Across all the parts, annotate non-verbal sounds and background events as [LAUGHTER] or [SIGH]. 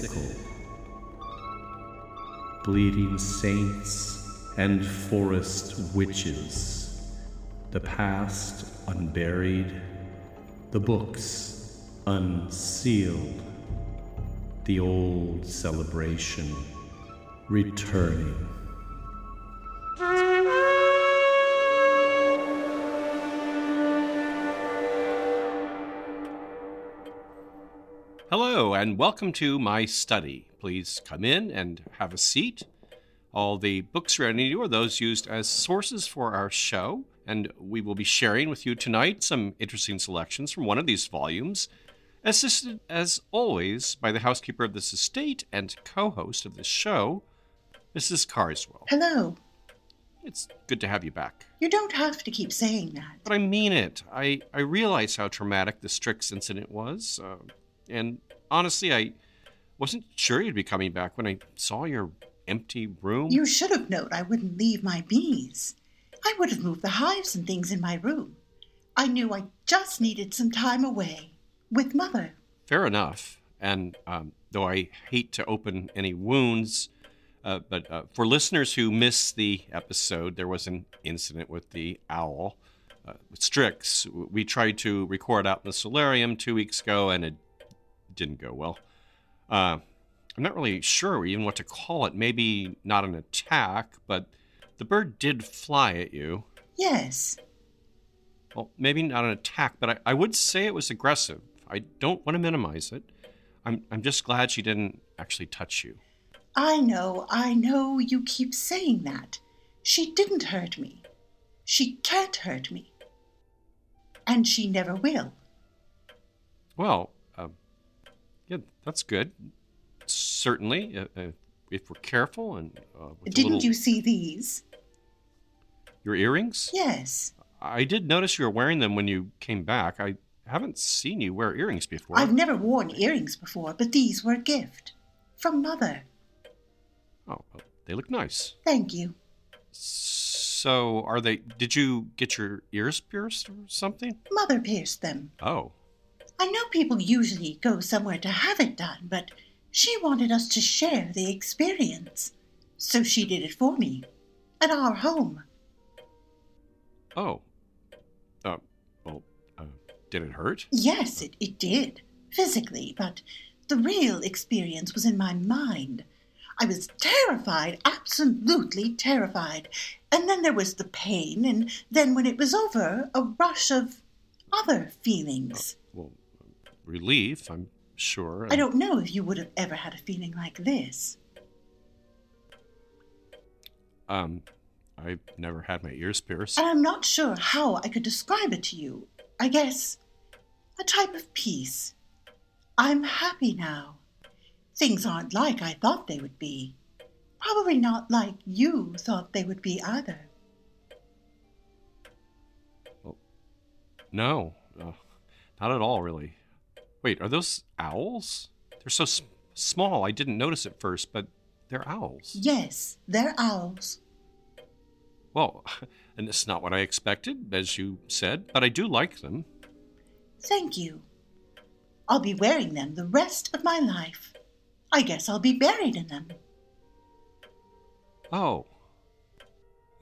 sickle, bleeding saints and forest witches, the past unburied, the books unsealed, the old celebration returning. And welcome to my study. Please come in and have a seat. All the books ready you are those used as sources for our show, and we will be sharing with you tonight some interesting selections from one of these volumes, assisted as always by the housekeeper of this estate and co host of this show, Mrs. Carswell. Hello. It's good to have you back. You don't have to keep saying that. But I mean it. I, I realize how traumatic the Strix incident was. Uh, and honestly, I wasn't sure you'd be coming back when I saw your empty room. You should have known I wouldn't leave my bees. I would have moved the hives and things in my room. I knew I just needed some time away with Mother. Fair enough. And um, though I hate to open any wounds, uh, but uh, for listeners who missed the episode, there was an incident with the owl, uh, with Strix. We tried to record out in the solarium two weeks ago, and it didn't go well. Uh, I'm not really sure even what to call it. Maybe not an attack, but the bird did fly at you. Yes. Well, maybe not an attack, but I, I would say it was aggressive. I don't want to minimize it. I'm, I'm just glad she didn't actually touch you. I know, I know you keep saying that. She didn't hurt me. She can't hurt me. And she never will. Well, that's good. Certainly, uh, uh, if we're careful and uh, Didn't little- you see these? your earrings? Yes. I did notice you were wearing them when you came back. I haven't seen you wear earrings before. I've never worn earrings before, but these were a gift. From Mother. Oh, they look nice. Thank you. So, are they? Did you get your ears pierced or something? Mother pierced them. Oh, I know people usually go somewhere to have it done, but she wanted us to share the experience. So she did it for me. At our home. oh. Uh, well, uh, did it hurt? Yes, it, it did. Physically, but the real experience was in my mind. I was terrified, absolutely terrified. And then there was the pain, and then when it was over, a rush of other feelings. Well, relief, I'm sure. I don't know if you would have ever had a feeling like this. Um, I've never had my ears pierced. And I'm not sure how I could describe it to you. I guess a type of peace. I'm happy now. Things aren't like I thought they would be. Probably not like you thought they would be either. No, uh, not at all, really. Wait, are those owls? They're so s- small. I didn't notice at first, but they're owls. Yes, they're owls. Well, [LAUGHS] and it's not what I expected, as you said, but I do like them. Thank you. I'll be wearing them the rest of my life. I guess I'll be buried in them. Oh.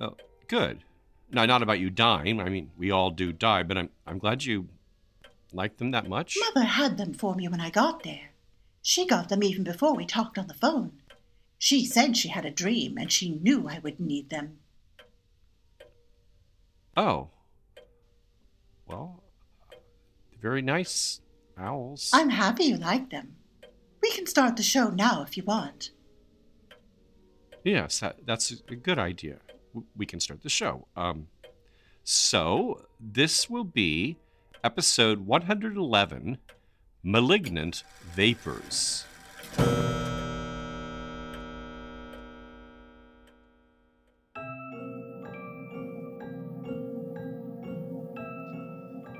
Oh, good. Now, not about you dying. I mean, we all do die, but I'm I'm glad you like them that much. Mother had them for me when I got there. She got them even before we talked on the phone. She said she had a dream and she knew I would need them. Oh. Well, very nice owls. I'm happy you like them. We can start the show now if you want. Yes, that, that's a good idea. We can start the show. Um, so this will be episode 111, "Malignant Vapors."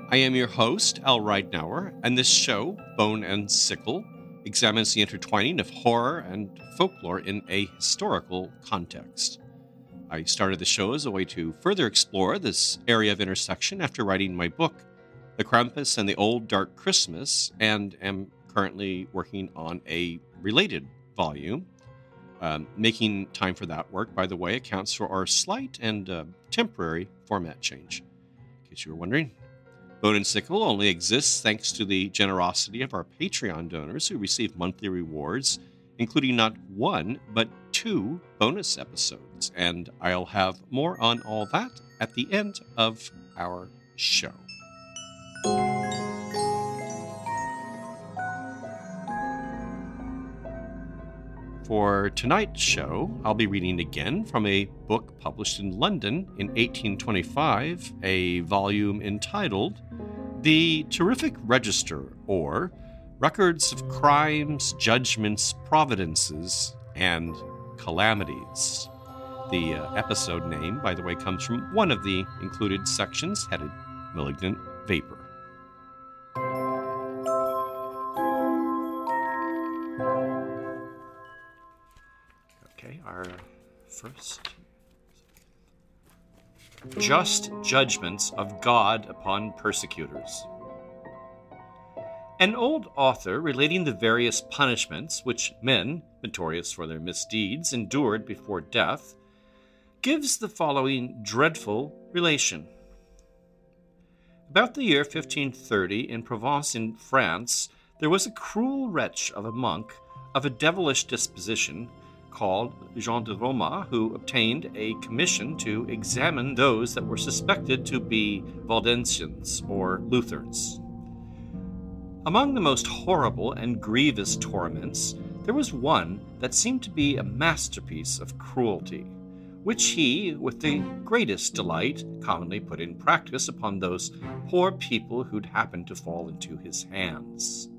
I am your host, Al Ridenour, and this show, Bone and Sickle, examines the intertwining of horror and folklore in a historical context. I started the show as a way to further explore this area of intersection after writing my book, The Krampus and the Old Dark Christmas, and am currently working on a related volume. Um, making time for that work, by the way, accounts for our slight and uh, temporary format change. In case you were wondering, Bone and Sickle only exists thanks to the generosity of our Patreon donors who receive monthly rewards, including not one, but two bonus episodes. And I'll have more on all that at the end of our show. For tonight's show, I'll be reading again from a book published in London in 1825, a volume entitled The Terrific Register, or Records of Crimes, Judgments, Providences, and Calamities. The uh, episode name, by the way, comes from one of the included sections headed Malignant Vapor. First. Just judgments of God upon persecutors. An old author relating the various punishments which men, notorious for their misdeeds, endured before death, gives the following dreadful relation. About the year 1530, in Provence in France, there was a cruel wretch of a monk of a devilish disposition called Jean de Roma, who obtained a commission to examine those that were suspected to be Waldensians or Lutherans. Among the most horrible and grievous torments, there was one that seemed to be a masterpiece of cruelty, which he, with the greatest delight, commonly put in practice upon those poor people who'd happened to fall into his hands.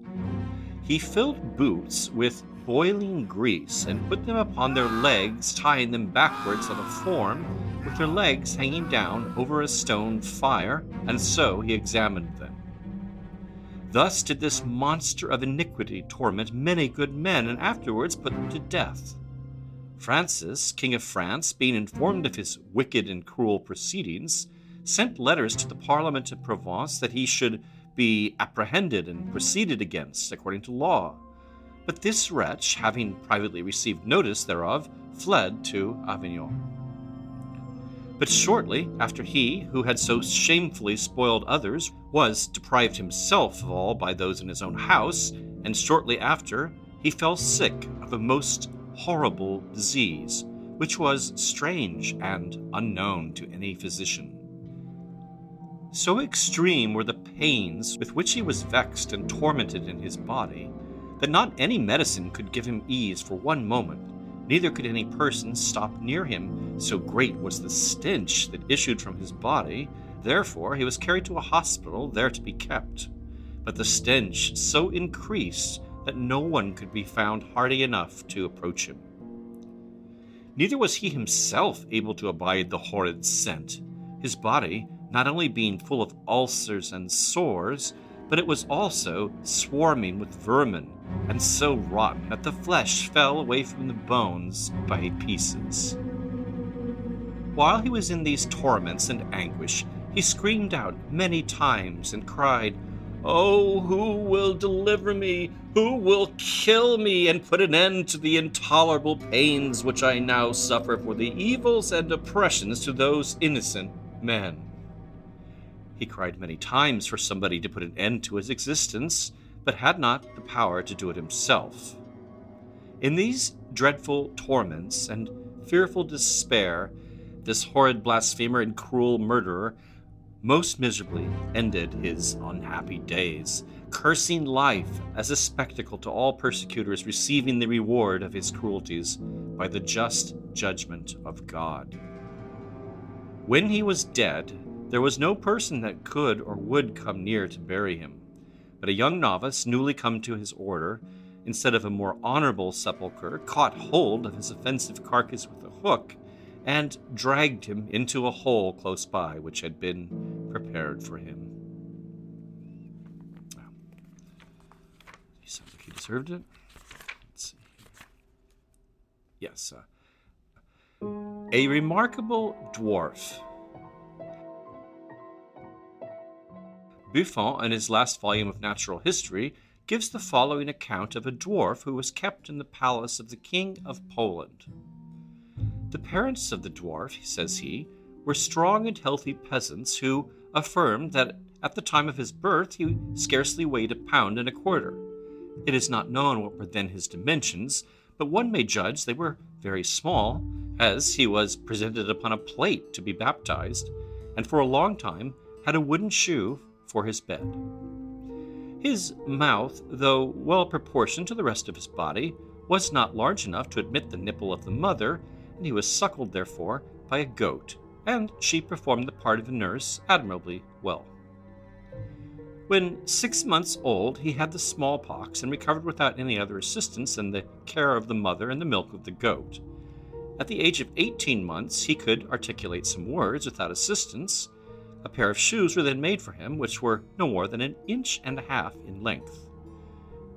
He filled boots with boiling grease and put them upon their legs, tying them backwards on a form, with their legs hanging down over a stone fire, and so he examined them. Thus did this monster of iniquity torment many good men, and afterwards put them to death. Francis, King of France, being informed of his wicked and cruel proceedings, sent letters to the Parliament of Provence that he should be apprehended and proceeded against according to law. But this wretch, having privately received notice thereof, fled to Avignon. But shortly after he, who had so shamefully spoiled others, was deprived himself of all by those in his own house, and shortly after he fell sick of a most horrible disease, which was strange and unknown to any physician. So extreme were the pains with which he was vexed and tormented in his body, that not any medicine could give him ease for one moment, neither could any person stop near him, so great was the stench that issued from his body. Therefore, he was carried to a hospital, there to be kept. But the stench so increased that no one could be found hardy enough to approach him. Neither was he himself able to abide the horrid scent, his body not only being full of ulcers and sores, but it was also swarming with vermin, and so rotten that the flesh fell away from the bones by pieces. While he was in these torments and anguish, he screamed out many times and cried, Oh, who will deliver me? Who will kill me and put an end to the intolerable pains which I now suffer for the evils and oppressions to those innocent men? He cried many times for somebody to put an end to his existence, but had not the power to do it himself. In these dreadful torments and fearful despair, this horrid blasphemer and cruel murderer most miserably ended his unhappy days, cursing life as a spectacle to all persecutors receiving the reward of his cruelties by the just judgment of God. When he was dead, there was no person that could or would come near to bury him. But a young novice, newly come to his order, instead of a more honorable sepulchre, caught hold of his offensive carcass with a hook and dragged him into a hole close by, which had been prepared for him. He sounds like he deserved it. Let's see. Yes. Uh, a remarkable dwarf Buffon, in his last volume of natural history, gives the following account of a dwarf who was kept in the palace of the King of Poland. The parents of the dwarf, says he, were strong and healthy peasants who affirmed that at the time of his birth he scarcely weighed a pound and a quarter. It is not known what were then his dimensions, but one may judge they were very small, as he was presented upon a plate to be baptized, and for a long time had a wooden shoe for his bed. His mouth, though well proportioned to the rest of his body, was not large enough to admit the nipple of the mother, and he was suckled, therefore, by a goat, and she performed the part of a nurse admirably well. When six months old, he had the smallpox and recovered without any other assistance than the care of the mother and the milk of the goat. At the age of 18 months, he could articulate some words without assistance, a pair of shoes were then made for him, which were no more than an inch and a half in length.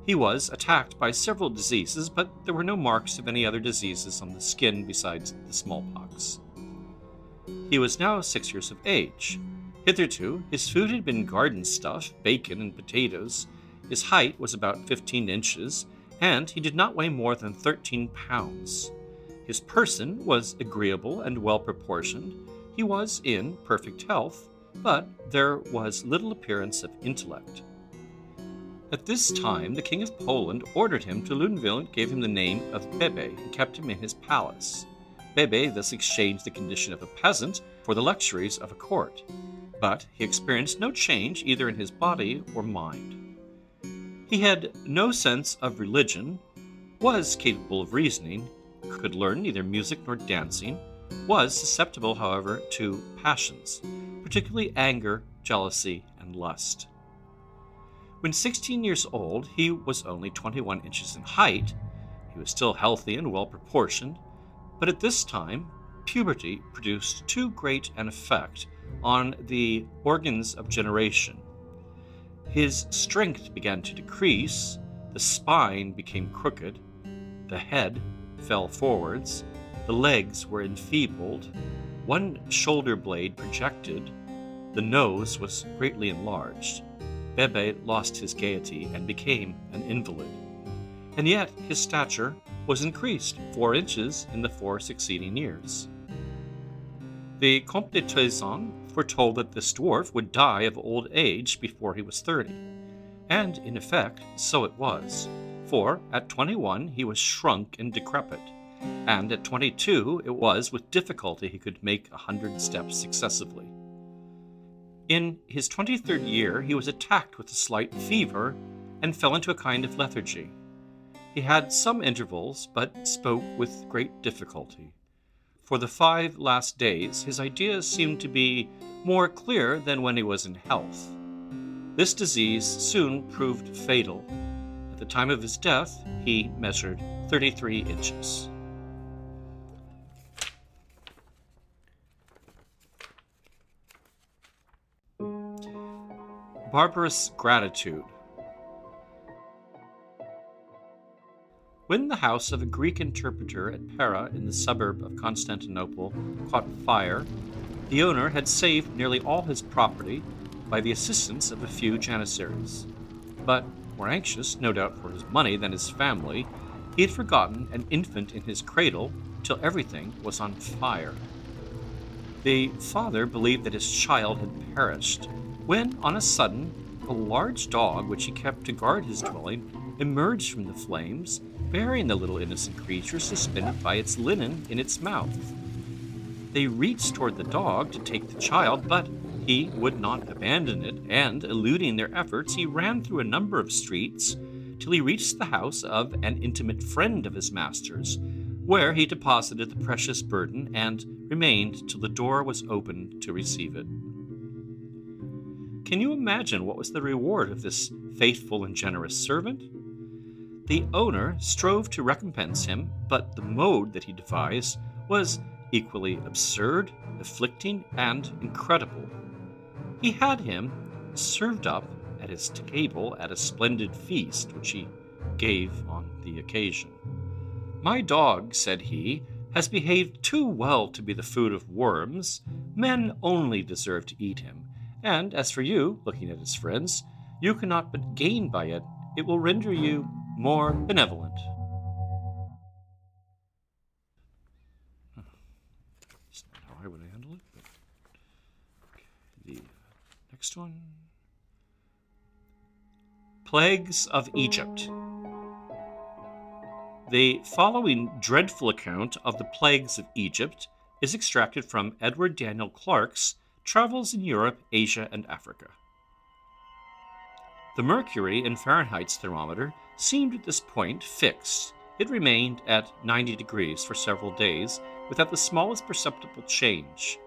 He was attacked by several diseases, but there were no marks of any other diseases on the skin besides the smallpox. He was now six years of age. Hitherto, his food had been garden stuff, bacon, and potatoes. His height was about 15 inches, and he did not weigh more than 13 pounds. His person was agreeable and well proportioned. He was in perfect health, but there was little appearance of intellect. At this time, the King of Poland ordered him to Lunéville and gave him the name of Bebe and kept him in his palace. Bebe thus exchanged the condition of a peasant for the luxuries of a court, but he experienced no change either in his body or mind. He had no sense of religion, was capable of reasoning, could learn neither music nor dancing, was susceptible, however, to passions, particularly anger, jealousy, and lust. When 16 years old, he was only 21 inches in height. He was still healthy and well proportioned, but at this time, puberty produced too great an effect on the organs of generation. His strength began to decrease, the spine became crooked, the head fell forwards, the legs were enfeebled, one shoulder blade projected, the nose was greatly enlarged. Bebe lost his gaiety and became an invalid. And yet his stature was increased four inches in the four succeeding years. The Comte de Tressan foretold that this dwarf would die of old age before he was thirty. And in effect, so it was, for at twenty one he was shrunk and decrepit and at 22 it was with difficulty he could make a hundred steps successively. In his 23rd year, he was attacked with a slight fever and fell into a kind of lethargy. He had some intervals, but spoke with great difficulty. For the five last days, his ideas seemed to be more clear than when he was in health. This disease soon proved fatal. At the time of his death, he measured 33 inches. Barbarous Gratitude. When the house of a Greek interpreter at Pera in the suburb of Constantinople caught fire, the owner had saved nearly all his property by the assistance of a few janissaries. But, more anxious, no doubt, for his money than his family, he had forgotten an infant in his cradle till everything was on fire. The father believed that his child had perished when, on a sudden, a large dog which he kept to guard his dwelling emerged from the flames, bearing the little innocent creature suspended by its linen in its mouth. They reached toward the dog to take the child, but he would not abandon it, and, eluding their efforts, he ran through a number of streets till he reached the house of an intimate friend of his master's, where he deposited the precious burden and remained till the door was opened to receive it. Can you imagine what was the reward of this faithful and generous servant? The owner strove to recompense him, but the mode that he devised was equally absurd, afflicting, and incredible. He had him served up at his table at a splendid feast which he gave on the occasion. My dog, said he, has behaved too well to be the food of worms. Men only deserve to eat him And as for you, looking at his friends, you cannot but gain by it. It will render you more benevolent. Not how I would handle it, but the next one. Plagues of Egypt. The following dreadful account of the plagues of Egypt is extracted from Edward Daniel Clarke's Travels in Europe, Asia, and Africa. The mercury in Fahrenheit's thermometer seemed at this point fixed. It remained at 90 degrees for several days without the smallest perceptible change.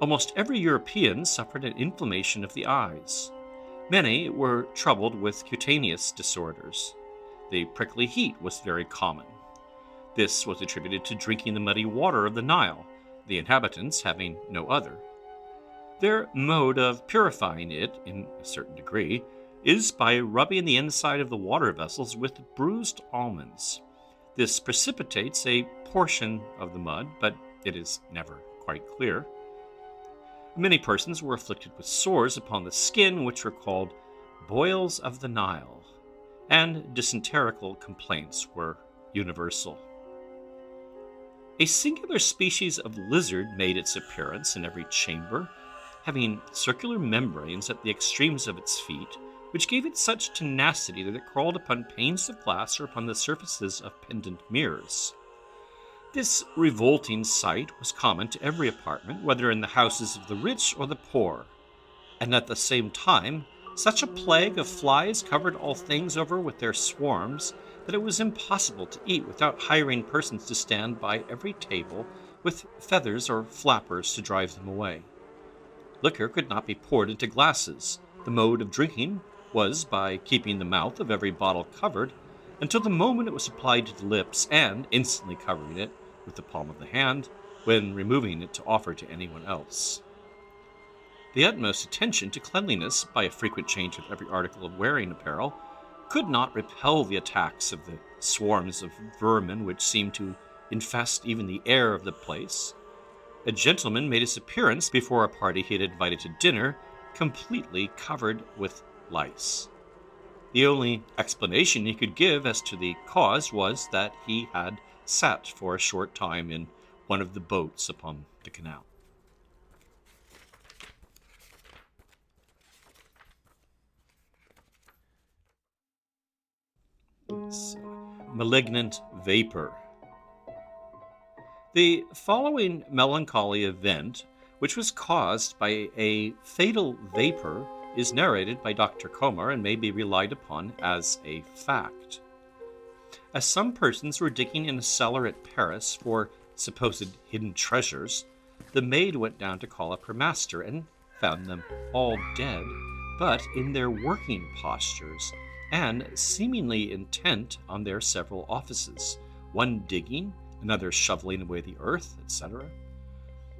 Almost every European suffered an inflammation of the eyes. Many were troubled with cutaneous disorders. The prickly heat was very common. This was attributed to drinking the muddy water of the Nile, the inhabitants having no other. Their mode of purifying it, in a certain degree, is by rubbing the inside of the water vessels with bruised almonds. This precipitates a portion of the mud, but it is never quite clear. Many persons were afflicted with sores upon the skin, which were called boils of the Nile, and dysenterical complaints were universal. A singular species of lizard made its appearance in every chamber having circular membranes at the extremes of its feet, which gave it such tenacity that it crawled upon panes of glass or upon the surfaces of pendant mirrors. This revolting sight was common to every apartment, whether in the houses of the rich or the poor, and at the same time, such a plague of flies covered all things over with their swarms that it was impossible to eat without hiring persons to stand by every table with feathers or flappers to drive them away. Liquor could not be poured into glasses. The mode of drinking was by keeping the mouth of every bottle covered until the moment it was applied to the lips and instantly covering it with the palm of the hand when removing it to offer to anyone else. The utmost attention to cleanliness by a frequent change of every article of wearing apparel could not repel the attacks of the swarms of vermin which seemed to infest even the air of the place a gentleman made his appearance before a party he had invited to dinner, completely covered with lice. The only explanation he could give as to the cause was that he had sat for a short time in one of the boats upon the canal. Malignant vapor. The following melancholy event, which was caused by a fatal vapor, is narrated by Dr. Comer and may be relied upon as a fact. As some persons were digging in a cellar at Paris for supposed hidden treasures, the maid went down to call up her master and found them all dead, but in their working postures, and seemingly intent on their several offices, one digging, another shoveling away the earth, etc.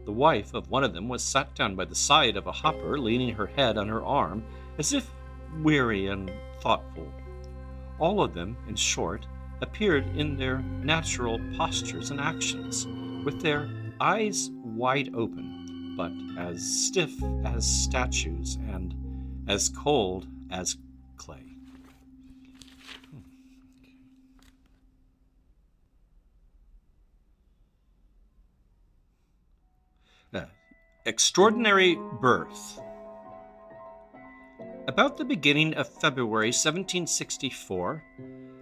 The wife of one of them was sat down by the side of a hopper, leaning her head on her arm, as if weary and thoughtful. All of them, in short, appeared in their natural postures and actions, with their eyes wide open, but as stiff as statues and as cold as clay. Extraordinary Birth. About the beginning of February 1764,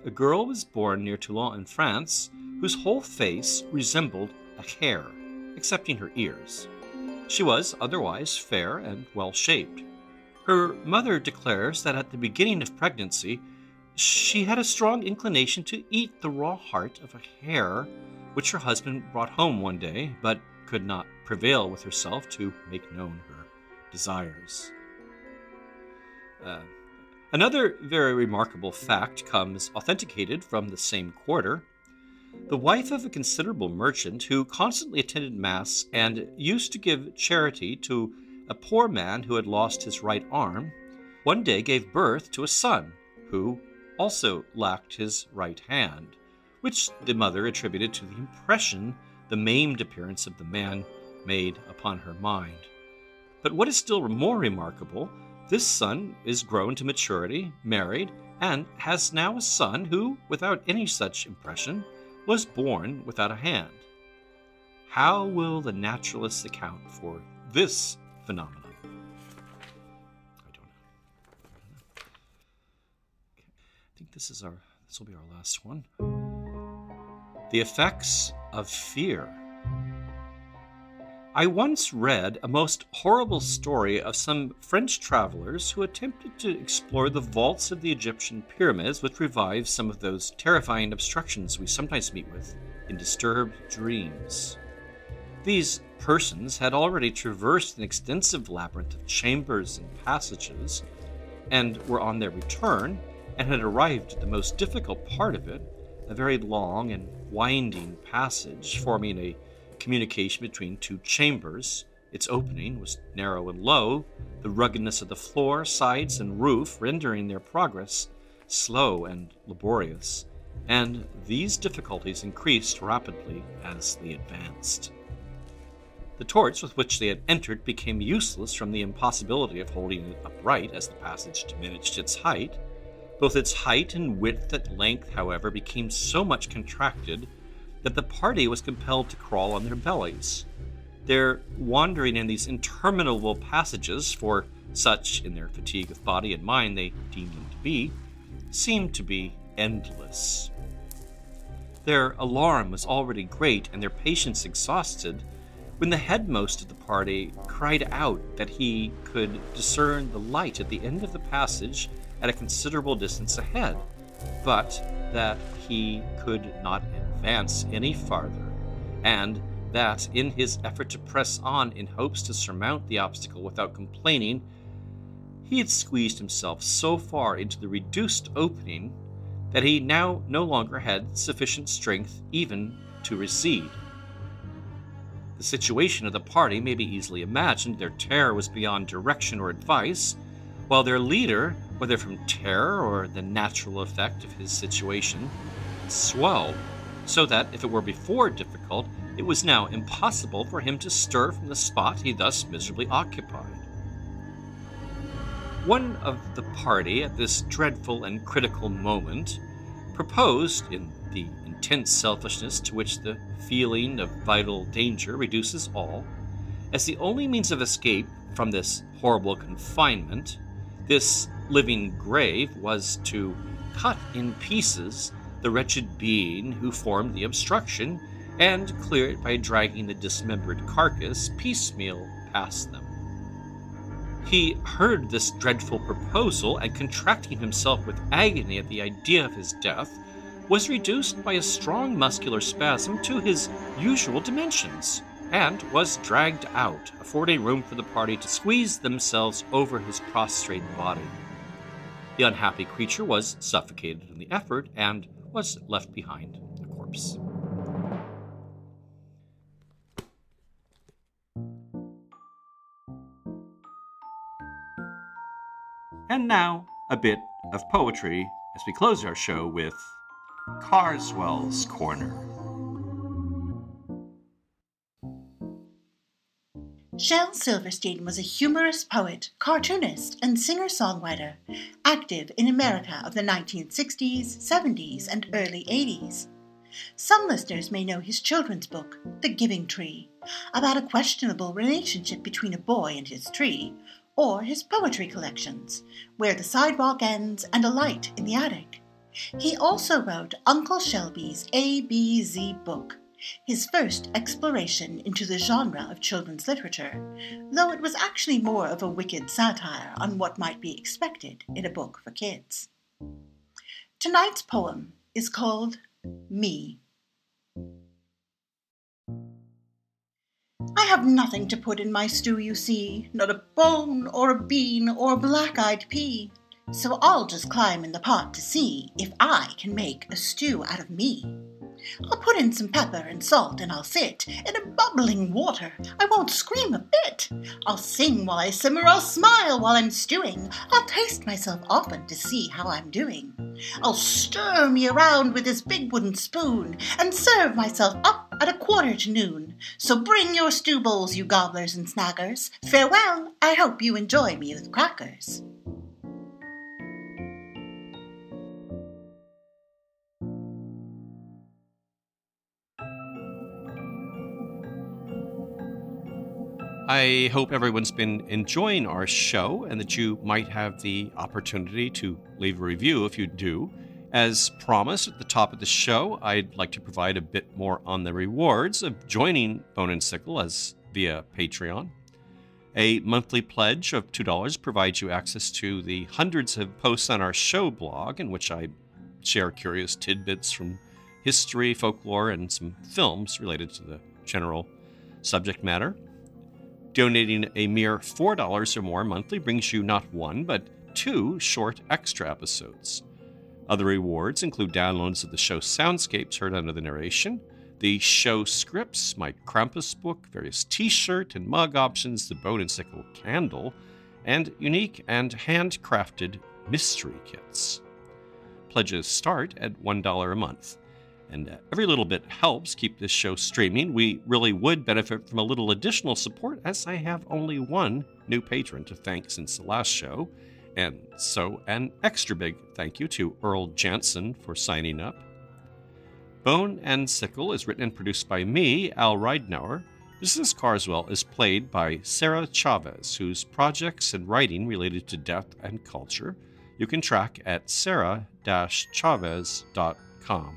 a girl was born near Toulon in France whose whole face resembled a hare, excepting her ears. She was otherwise fair and well shaped. Her mother declares that at the beginning of pregnancy, she had a strong inclination to eat the raw heart of a hare, which her husband brought home one day, but could not prevail with herself to make known her desires. Uh, another very remarkable fact comes authenticated from the same quarter. The wife of a considerable merchant who constantly attended Mass and used to give charity to a poor man who had lost his right arm, one day gave birth to a son who also lacked his right hand, which the mother attributed to the impression the maimed appearance of the man made upon her mind. But what is still more remarkable, this son is grown to maturity, married, and has now a son who, without any such impression, was born without a hand. How will the naturalists account for this phenomenon? I don't know. I, Okay. I think this is our this will be our last one. The effects of fear. I once read a most horrible story of some French travelers who attempted to explore the vaults of the Egyptian pyramids, which revives some of those terrifying obstructions we sometimes meet with in disturbed dreams. These persons had already traversed an extensive labyrinth of chambers and passages, and were on their return, and had arrived at the most difficult part of it, a very long and winding passage forming a communication between two chambers. Its opening was narrow and low, the ruggedness of the floor, sides, and roof rendering their progress slow and laborious, and these difficulties increased rapidly as they advanced. The torch with which they had entered became useless from the impossibility of holding it upright as the passage diminished its height. Both its height and width at length, however, became so much contracted that the party was compelled to crawl on their bellies. Their wandering in these interminable passages, for such in their fatigue of body and mind they deemed them to be, seemed to be endless. Their alarm was already great and their patience exhausted when the headmost of the party cried out that he could discern the light at the end of the passage at a considerable distance ahead, but that he could not advance any farther, and that in his effort to press on in hopes to surmount the obstacle without complaining, he had squeezed himself so far into the reduced opening that he now no longer had sufficient strength even to recede. The situation of the party may be easily imagined. Their terror was beyond direction or advice, while their leader, whether from terror or the natural effect of his situation, swelled, so that if it were before difficult, it was now impossible for him to stir from the spot he thus miserably occupied. One of the party, at this dreadful and critical moment, proposed, in the intense selfishness to which the feeling of vital danger reduces all, as the only means of escape from this horrible confinement, this living grave was to cut in pieces the wretched being who formed the obstruction and clear it by dragging the dismembered carcass piecemeal past them. He heard this dreadful proposal, and contracting himself with agony at the idea of his death, was reduced by a strong muscular spasm to his usual dimensions, and was dragged out, affording room for the party to squeeze themselves over his prostrate body. The unhappy creature was suffocated in the effort and was left behind a corpse. And now, a bit of poetry as we close our show with Carswell's Corner. Shel Silverstein was a humorous poet, cartoonist, and singer songwriter, active in America of the 1960s, 70s, and early 80s. Some listeners may know his children's book, The Giving Tree, about a questionable relationship between a boy and his tree, or his poetry collections, Where the Sidewalk Ends and A Light in the Attic. He also wrote Uncle Shelby's ABZ book, his first exploration into the genre of children's literature, though it was actually more of a wicked satire on what might be expected in a book for kids. Tonight's poem is called Me. I have nothing to put in my stew, you see, not a bone or a bean or a black eyed pea. So I'll just climb in the pot to see if I can make a stew out of me. I'll put in some pepper and salt and I'll sit in a bubbling water. I won't scream a bit. I'll sing while I simmer, I'll smile while I'm stewing. I'll taste myself often to see how I'm doing. I'll stir me around with this big wooden spoon and serve myself up at a quarter to noon. So bring your stew bowls, you gobblers and snaggers. Farewell. I hope you enjoy me with crackers. I hope everyone's been enjoying our show and that you might have the opportunity to leave a review if you do. As promised at the top of the show, I'd like to provide a bit more on the rewards of joining Bone and Sickle as via Patreon. A monthly pledge of $2 provides you access to the hundreds of posts on our show blog in which I share curious tidbits from history, folklore, and some films related to the general subject matter. Donating a mere $4 or more monthly brings you not one, but two short extra episodes. Other rewards include downloads of the show soundscapes heard under the narration, the show scripts, my Krampus book, various t shirt and mug options, the Bone and Sickle candle, and unique and handcrafted mystery kits. Pledges start at $1 a month and uh, every little bit helps keep this show streaming. We really would benefit from a little additional support, as I have only one new patron to thank since the last show. And so, an extra big thank you to Earl Jansen for signing up. Bone and Sickle is written and produced by me, Al Ridenour. Mrs. Carswell is played by Sarah Chavez, whose projects and writing related to death and culture you can track at sarah-chavez.com.